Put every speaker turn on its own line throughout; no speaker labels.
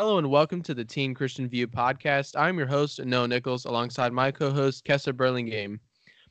Hello and welcome to the Teen Christian View podcast. I'm your host, Noah Nichols, alongside my co host, Kessler Burlingame.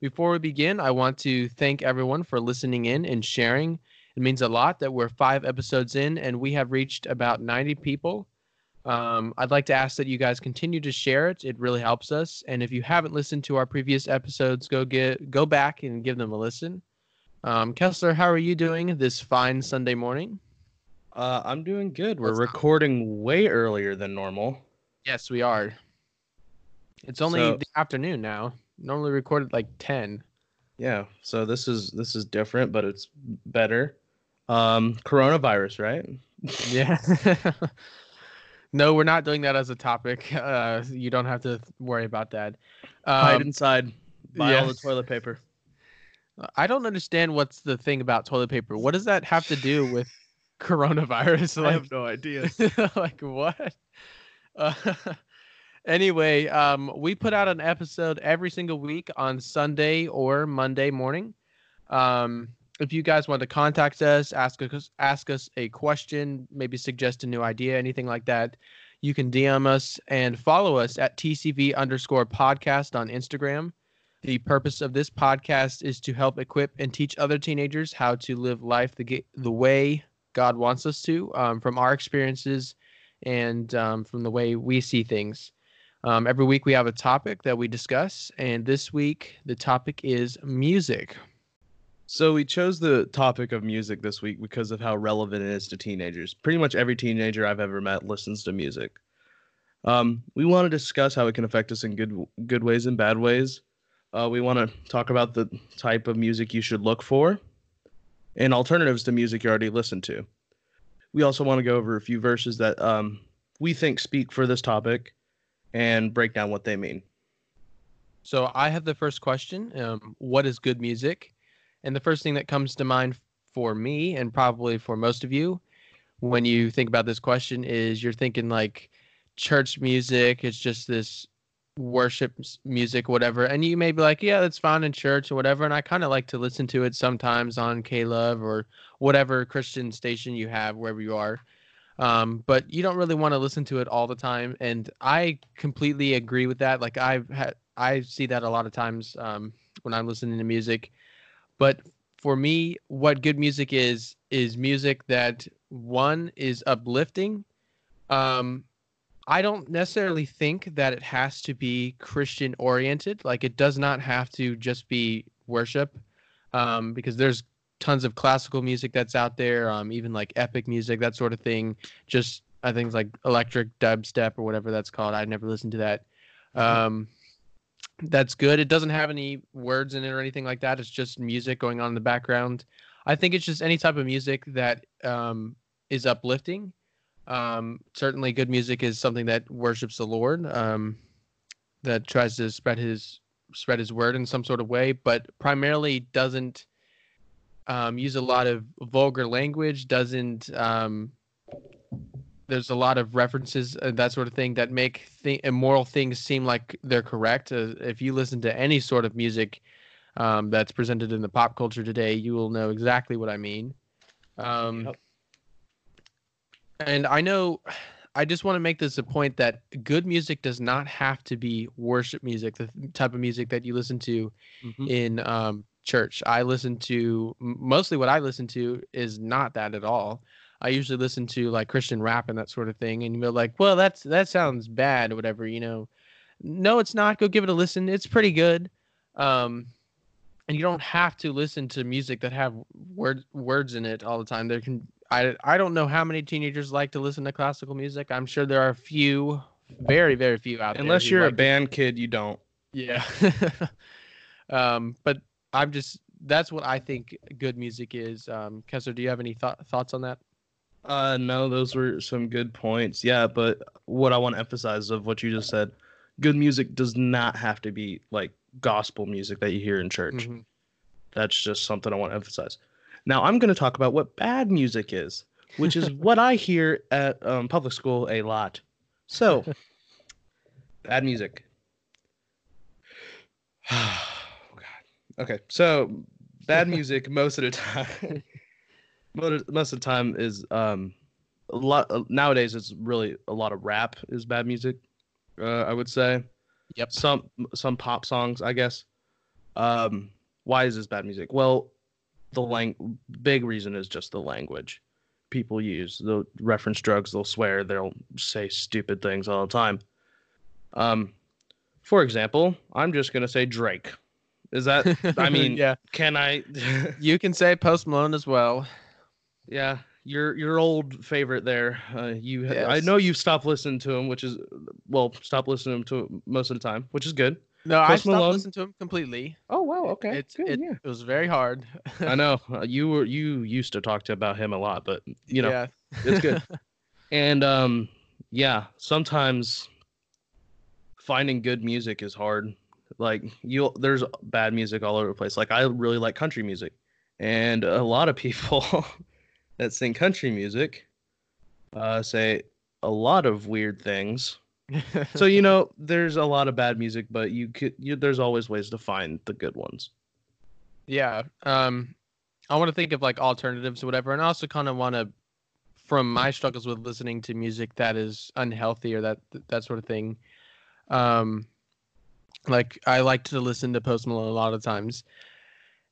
Before we begin, I want to thank everyone for listening in and sharing. It means a lot that we're five episodes in and we have reached about 90 people. Um, I'd like to ask that you guys continue to share it. It really helps us. And if you haven't listened to our previous episodes, go get go back and give them a listen. Um, Kessler, how are you doing this fine Sunday morning?
Uh, I'm doing good. We're recording way earlier than normal.
Yes, we are. It's only so, the afternoon now. Normally recorded like 10.
Yeah, so this is this is different, but it's better. Um coronavirus, right?
yeah. no, we're not doing that as a topic. Uh you don't have to worry about that.
Um, Hide inside. Buy yes. all the toilet paper.
I don't understand what's the thing about toilet paper. What does that have to do with coronavirus.
Like, I have no idea.
like what? Uh, anyway, um, we put out an episode every single week on Sunday or Monday morning. Um, if you guys want to contact us, ask us ask us a question, maybe suggest a new idea, anything like that, you can DM us and follow us at TCV underscore podcast on Instagram. The purpose of this podcast is to help equip and teach other teenagers how to live life the the way God wants us to um, from our experiences and um, from the way we see things. Um, every week we have a topic that we discuss, and this week the topic is music.
So we chose the topic of music this week because of how relevant it is to teenagers. Pretty much every teenager I've ever met listens to music. Um, we want to discuss how it can affect us in good good ways and bad ways. Uh, we want to talk about the type of music you should look for, and alternatives to music you already listen to. We also want to go over a few verses that um, we think speak for this topic and break down what they mean.
So I have the first question um, What is good music? And the first thing that comes to mind for me, and probably for most of you, when you think about this question, is you're thinking like church music. It's just this worship music, whatever. And you may be like, yeah, that's fine in church or whatever. And I kind of like to listen to it sometimes on K Love or whatever Christian station you have wherever you are. Um, but you don't really want to listen to it all the time. And I completely agree with that. Like I've had, I see that a lot of times um, when I'm listening to music. But for me, what good music is, is music that one is uplifting. Um, I don't necessarily think that it has to be Christian oriented. Like it does not have to just be worship, um, because there's tons of classical music that's out there, um, even like epic music, that sort of thing. Just I think it's like electric dubstep or whatever that's called. I never listened to that. Mm-hmm. Um, that's good. It doesn't have any words in it or anything like that. It's just music going on in the background. I think it's just any type of music that um, is uplifting um, certainly, good music is something that worships the Lord, um, that tries to spread His spread His word in some sort of way, but primarily doesn't um, use a lot of vulgar language. Doesn't um, there's a lot of references and that sort of thing that make th- immoral things seem like they're correct. Uh, if you listen to any sort of music um, that's presented in the pop culture today, you will know exactly what I mean. Um, yep and I know I just want to make this a point that good music does not have to be worship music, the type of music that you listen to mm-hmm. in um, church. I listen to mostly what I listen to is not that at all. I usually listen to like Christian rap and that sort of thing, and you're like, well, that's that sounds bad or whatever, you know. No, it's not. Go give it a listen. It's pretty good. Um, and you don't have to listen to music that have words words in it all the time. There can I I don't know how many teenagers like to listen to classical music. I'm sure there are a few, very very few out
there. Unless you're like a band kid, you don't.
Yeah. um, but I'm just that's what I think good music is. Um, Kessler, do you have any th- thoughts on that?
Uh, no, those were some good points. Yeah, but what I want to emphasize of what you just said, good music does not have to be like gospel music that you hear in church. Mm-hmm. That's just something I want to emphasize. Now I'm going to talk about what bad music is, which is what I hear at um, public school a lot. So, bad music. oh God. Okay, so bad music most of the time. most of the time is um, a lot uh, nowadays it's really a lot of rap is bad music. Uh, I would say.
Yep.
Some some pop songs, I guess. Um, why is this bad music? Well, the lang- big reason is just the language people use. They'll reference drugs, they'll swear, they'll say stupid things all the time. Um, for example, I'm just gonna say Drake. Is that? I mean,
yeah,
can I?
you can say Post Malone as well.
yeah, your your old favorite there. Uh, you, I know you've stopped listening to him, which is well, stop listening to him most of the time, which is good.
No, I stopped
Malone?
listening to him completely.
Oh wow, okay,
It's Good, it, it was very hard.
I know uh, you were you used to talk to about him a lot, but you know
yeah.
it's good. and um, yeah, sometimes finding good music is hard. Like you, there's bad music all over the place. Like I really like country music, and a lot of people that sing country music uh, say a lot of weird things. So you know, there's a lot of bad music, but you could, you, there's always ways to find the good ones.
Yeah. Um, I want to think of like alternatives or whatever, and I also kind of want to, from my struggles with listening to music that is unhealthy or that that sort of thing. Um, like I like to listen to Post Malone a lot of times,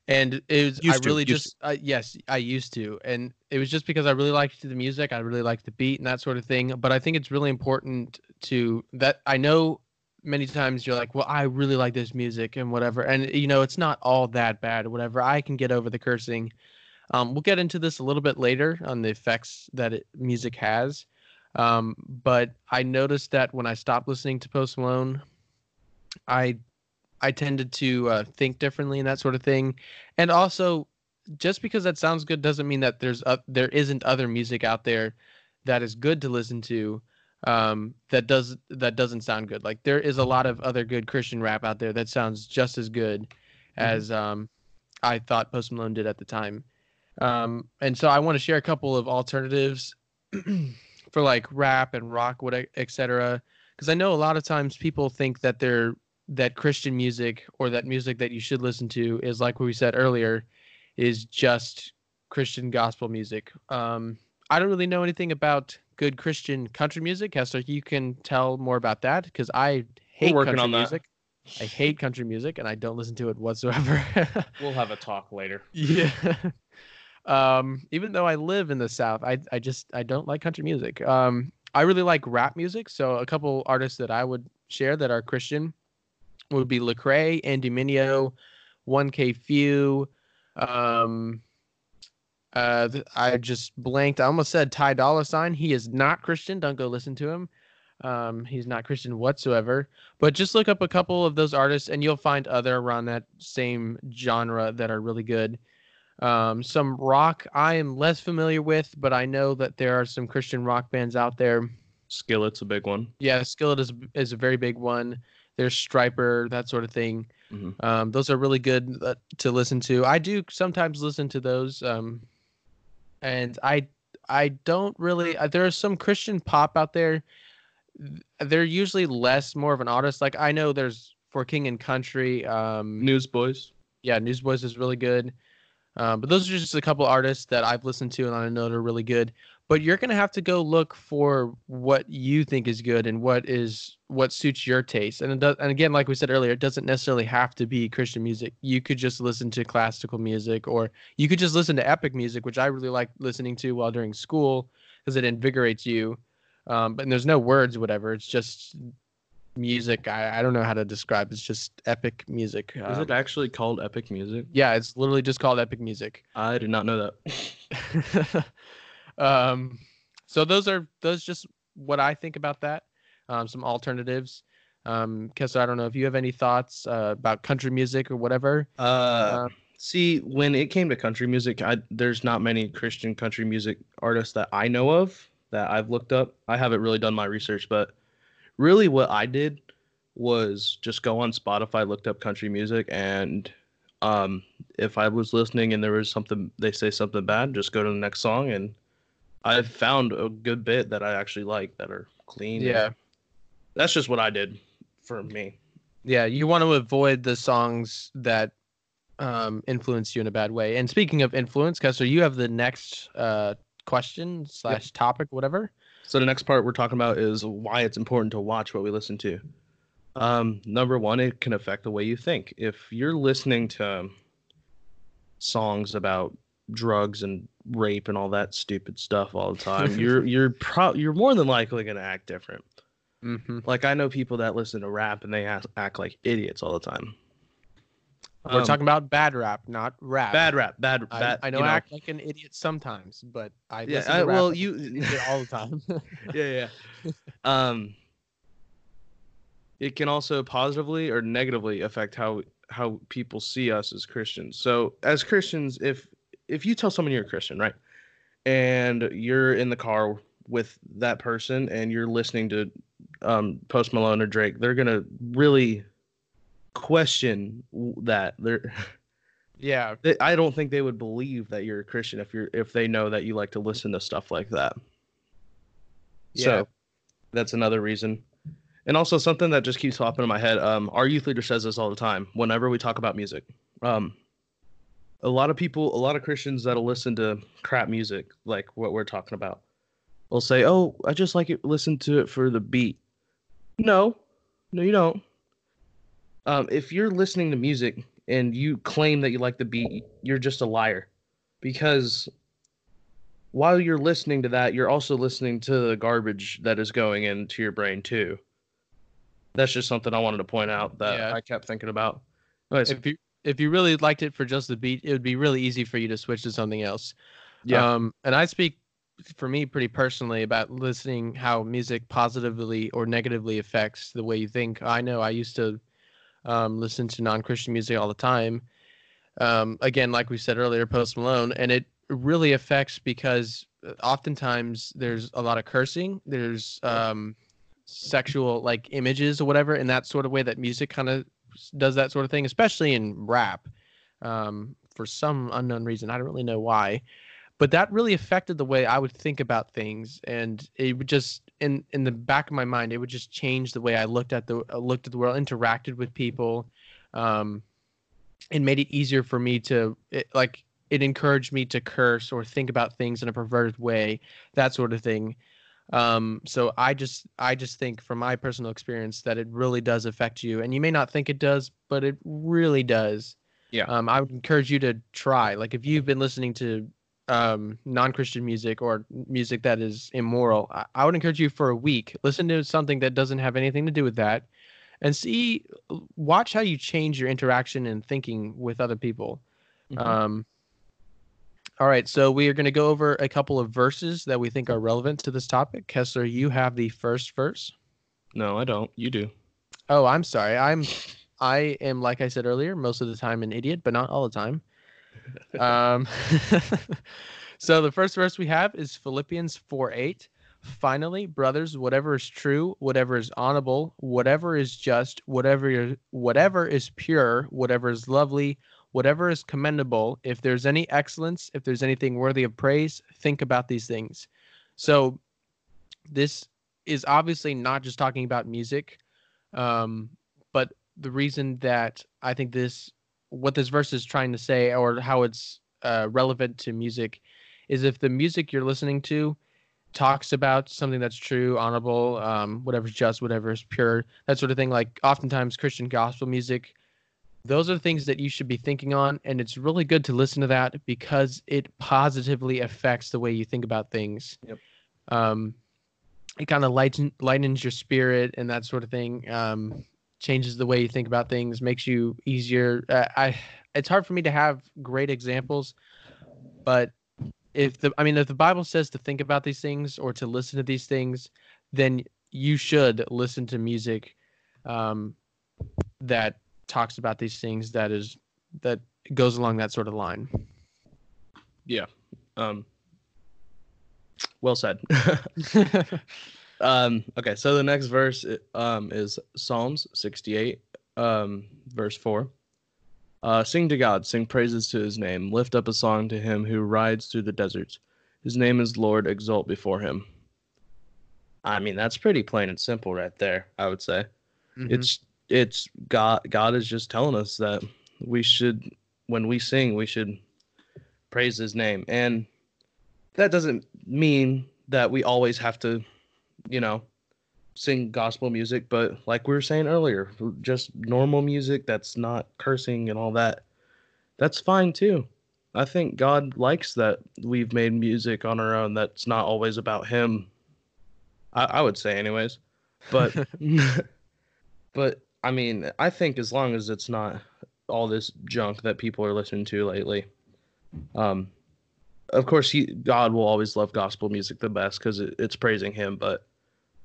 and it was
Used
I really
used
just I, yes I used to, and it was just because I really liked the music, I really liked the beat and that sort of thing. But I think it's really important to that I know many times you're like, well, I really like this music and whatever. And, you know, it's not all that bad whatever. I can get over the cursing. Um, we'll get into this a little bit later on the effects that it, music has. Um, but I noticed that when I stopped listening to Post Malone, I I tended to uh, think differently and that sort of thing. And also, just because that sounds good doesn't mean that there's uh, there isn't other music out there that is good to listen to um that does that doesn't sound good. Like there is a lot of other good christian rap out there that sounds just as good as um i thought post malone did at the time. Um and so i want to share a couple of alternatives for like rap and rock what etc because i know a lot of times people think that they're that christian music or that music that you should listen to is like what we said earlier is just christian gospel music. Um i don't really know anything about good Christian country music. Kessler, you can tell more about that because I hate
working
country
on that.
music. I hate country music and I don't listen to it whatsoever.
We'll have a talk later.
yeah. Um, even though I live in the South, I I just I don't like country music. Um, I really like rap music. So a couple artists that I would share that are Christian would be Lecrae, Andy Mineo, 1K Few. Um, uh, I just blanked. I almost said Ty Dolla Sign. He is not Christian. Don't go listen to him. Um, he's not Christian whatsoever. But just look up a couple of those artists, and you'll find other around that same genre that are really good. Um, some rock I am less familiar with, but I know that there are some Christian rock bands out there.
Skillet's a big one.
Yeah, Skillet is is a very big one. There's Stryper, that sort of thing.
Mhm.
Um, those are really good uh, to listen to. I do sometimes listen to those, um, and I I don't really. Uh, there is some Christian pop out there. They're usually less more of an artist. Like I know there's for King and Country. Um,
Newsboys.
yeah, Newsboys is really good. Um, but those are just a couple artists that I've listened to and I know they're really good. But you're gonna have to go look for what you think is good and what is what suits your taste. And it does, and again, like we said earlier, it doesn't necessarily have to be Christian music. You could just listen to classical music, or you could just listen to epic music, which I really like listening to while during school because it invigorates you. Um, but there's no words, whatever. It's just music. I, I don't know how to describe. It's just epic music.
Is
Um,
it actually called epic music?
yeah, it's literally just called epic music.
I did not know that.
um, so those are those just what I think about that. Um, some alternatives. Um, Kessler, I don't know if you have any thoughts uh, about country music or whatever.
Uh, see, when it came to country music, I there's not many Christian country music artists that I know of that I've looked up. I haven't really done my research, but really what I did was just go on Spotify, looked up country music, and um, if I was listening and there was something they say something bad, just go to the next song, and I found a good bit that I actually like that are clean.
Yeah,
that's just what I did for me.
yeah. You want to avoid the songs that um, influence you in a bad way. And speaking of influence, Kessler, you have the next uh, question slash topic, whatever.
So the next part we're talking about is why it's important to watch what we listen to. Um, number one, it can affect the way you think. If you're listening to songs about drugs and rape and all that stupid stuff all the time, you're you're pro- you're more than likely gonna act different.
Mm-hmm.
Like I know people that listen to rap and they act, act like idiots all the time.
We're
Um,
talking about bad rap, not rap.
bad rap, bad,
I,
bad.
I know
you
I act like an idiot sometimes, but I
Yeah,
listen to
I- well, you-
all the time.
yeah, yeah. um, it can also positively or negatively affect how how people see us as Christians. So, as Christians, if if you tell someone you're a Christian, right, and you're in the car with that person and you're listening to um, Post Malone or Drake, they're gonna really question that. They're
yeah,
they, I don't think they would believe that you're a Christian if you're if they know that you like to listen to stuff like that.
Yeah.
So that's another reason. And also something that just keeps popping in my head. Um, our youth leader says this all the time whenever we talk about music. Um, a lot of people, a lot of Christians that'll listen to crap music, like what we're talking about, will say, "Oh, I just like it. Listen to it for the beat." No, no, you don't. Um, if you're listening to music and you claim that you like the beat, you're just a liar, because while you're listening to that, you're also listening to the garbage that is going into your brain too. That's just something I wanted to point out that
Yeah.
I kept thinking about. So-
if you if you really liked it for just the beat, it would be really easy for you to switch to something else.
Yeah.
Um, and I speak for me pretty personally about listening how music positively or negatively affects the way you think. I know I used to um, listen to non-Christian music all the time. Um, again, like we said earlier, Post Malone, and it really affects because uh, oftentimes there's a lot of cursing. There's um, sexual like images or whatever in that sort of way that music kind of does that sort of thing, especially in rap. Um, for some unknown reason, I don't really know why, but that really affected the way I would think about things, and it would just in in the back of my mind, it would just change the way I looked at the uh, looked at the world, interacted with people, um, and made it easier for me to it, like it encouraged me to curse or think about things in a perverted way, that sort of thing. Um, so I just I just think from my personal experience that it really does affect you, and you may not think it does, but it really does.
Yeah.
Um, I would encourage you to try. Like if you've been listening to um, non-Christian music or music that is immoral, I, I would encourage you for a week listen to something that doesn't have anything to do with that, and see watch how you change your interaction and thinking with other people.
Mhm.
Um, all right, so we are going to go over a couple of verses that we think are relevant to this topic. Kessler, you have the first verse.
no, I don't. You do.
Oh, I'm sorry. I'm I am like I said earlier, most of the time an idiot, but not all the time. Um, so the first verse we have is Philippians 4 8. Finally, brothers, whatever is true, whatever is honorable, whatever is just, whatever whatever is pure, whatever is lovely, whatever is commendable, if there's any excellence, if there's anything worthy of praise, think about these things. So this is obviously not just talking about music, um, but the reason that I think this, what this verse is trying to say, or how it's uh, relevant to music, is if the music you're listening to talks about something that's true, honorable, um, whatever's just, whatever is pure, that sort of thing. Like oftentimes Christian gospel music, those are the things that you should be thinking on, and it's really good to listen to that because it positively affects the way you think about things.
Yep.
Um, it kind of lighten, lightens your spirit and that sort of thing. Um, changes the way you think about things, makes you easier. Uh, I it's hard for me to have great examples, but if the I mean if the Bible says to think about these things or to listen to these things, then you should listen to music um, that talks about these things that is that goes along that sort of line. Yeah.
Um, well said. um, okay, so the next verse um, is Psalms 68, um, verse 4. Uh, sing to God, sing praises to his name, lift up a song to him who rides through the deserts. His name is Lord, exult before him. I mean, that's pretty plain and simple right there, I would say.
Mhm.
It's it's God God is just telling us that we should when we sing, we should praise his name. And that doesn't mean that we always have to, you know, sing gospel music, but like we were saying earlier, just normal music that's not cursing and all that, that's fine too. I think God likes that we've made music on our own that's not always about Him. I, I would say, anyways. But, but I mean, I think as long as it's not all this junk that people are listening to lately, um, of course, he God will always love gospel music the best because it, it's praising Him. But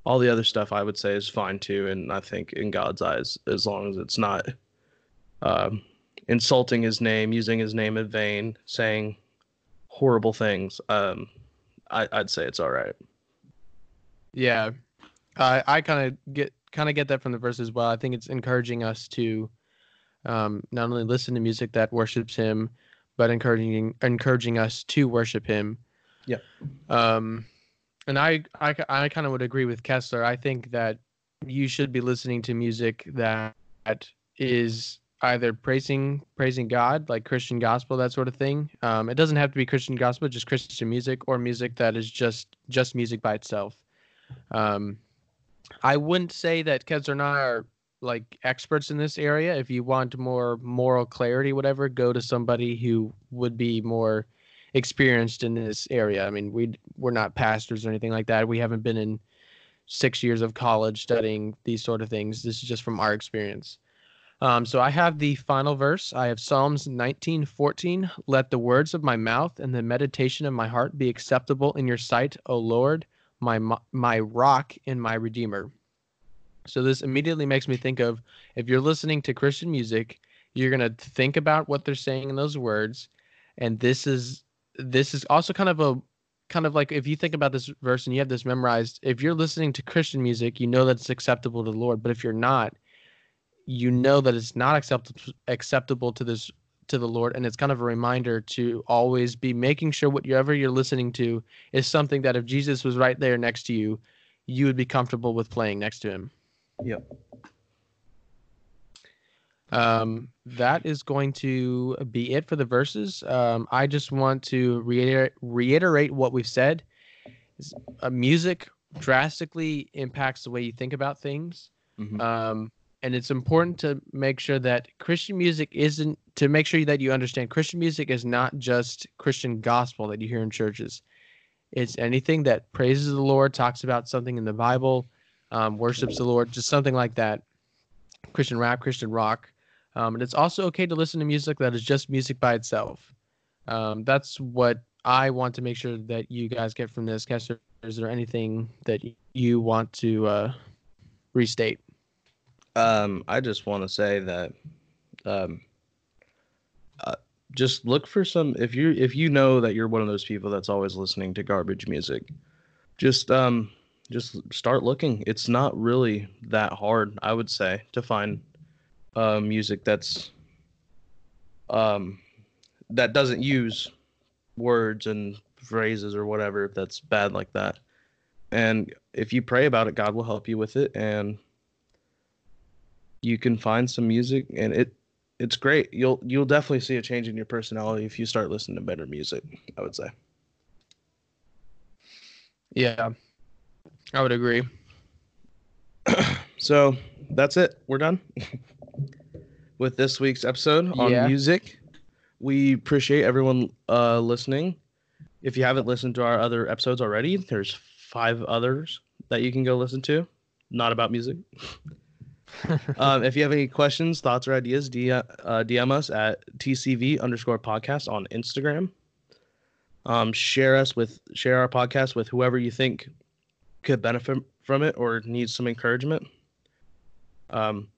all the other stuff I would say is fine too, and I think in God's eyes, as long as it's not um, insulting His name, using His name in vain, saying horrible things, um, I, I'd say it's all right.
Yeah, I I kind of get kind of get that from the verse as well. I think it's encouraging us to um, not only listen to music that worships Him, but encouraging encouraging us to worship Him.
Yeah.
Um, and I I I kind of would agree with Kessler. I think that you should be listening to music that is either praising praising God, like Christian gospel, that sort of thing. Um, it doesn't have to be Christian gospel, just Christian music or music that is just just music by itself. Um, I wouldn't say that Kessler and I are like experts in this area. If you want more moral clarity, whatever, go to somebody who would be more experienced in this area. I mean, we we're not pastors or anything like that. We haven't been in six years of college studying these sort of things. This is just from our experience. Um, so I have the final verse. I have Psalms 19:14. Let the words of my mouth and the meditation of my heart be acceptable in your sight, O Lord, my my rock and my redeemer. So this immediately makes me think of if you're listening to Christian music, you're going to think about what they're saying in those words and this is this is also kind of a kind of like if you think about this verse and you have this memorized, if you're listening to Christian music, you know that it's acceptable to the Lord, but if you're not, you know that it's not acceptable acceptable to this to the Lord, and it's kind of a reminder to always be making sure whatever you're listening to is something that if Jesus was right there next to you, you would be comfortable with playing next to him.
Yep.
Um, that is going to be it for the verses. Um, I just want to reiterate, reiterate what we've said. Uh, music drastically impacts the way you think about things. Mm-hmm. Um, and it's important to make sure that Christian music isn't to make sure that you understand Christian music is not just Christian gospel that you hear in churches. It's anything that praises the Lord, talks about something in the Bible, um, worships the Lord, just something like that. Christian rap, Christian rock. Um, and it's also okay to listen to music that is just music by itself. Um, that's what I want to make sure that you guys get from this. Kessler, is there anything that you want to uh, restate?
Um, I just want to say that um, uh, just look for some if you if you know that you're one of those people that's always listening to garbage music, just um just start looking. It's not really that hard, I would say, to find uh, music that's um that doesn't use words and phrases or whatever that's bad like that. And if you pray about it, God will help you with it and you can find some music and it it's great. You'll you'll definitely see a change in your personality if you start listening to better music, I would say.
Yeah. I would agree.
so, that's it. We're done with this week's episode on yeah. music. We appreciate everyone uh, listening. If you haven't listened to our other episodes already, there's five others that you can go listen to, not about music. um, if you have any questions, thoughts, or ideas, DM, uh, DM us at TCV underscore podcast on Instagram. Um, share us with share our podcast with whoever you think could benefit from it or needs some encouragement. Um,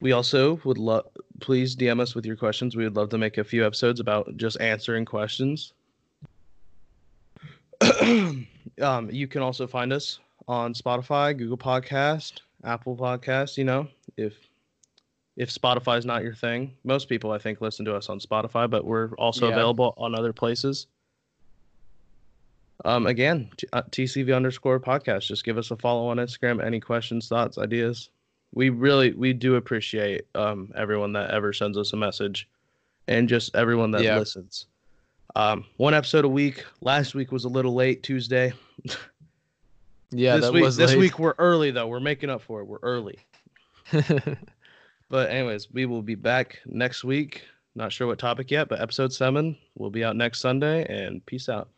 we also would love please DM us with your questions. We would love to make a few episodes about just answering questions. um, you can also find us on Spotify, Google Podcast, Apple Podcast. You know, if if Spotify is not your thing, most people I think listen to us on Spotify, but we're also yeah. available on other places. Um, again, t- uh, TCV underscore podcast. Just give us a follow on Instagram. Any questions, thoughts, ideas? We really we do appreciate um everyone that ever sends us a message, and just everyone that yeah. listens. Um, one episode a week. Last week was a little late, Tuesday.
Yeah,
this
that
week, this
late.
week we're early though. We're making up for it. We're early. But anyways, we will be back next week. Not sure what topic yet, but episode seven will be out next Sunday. And peace out.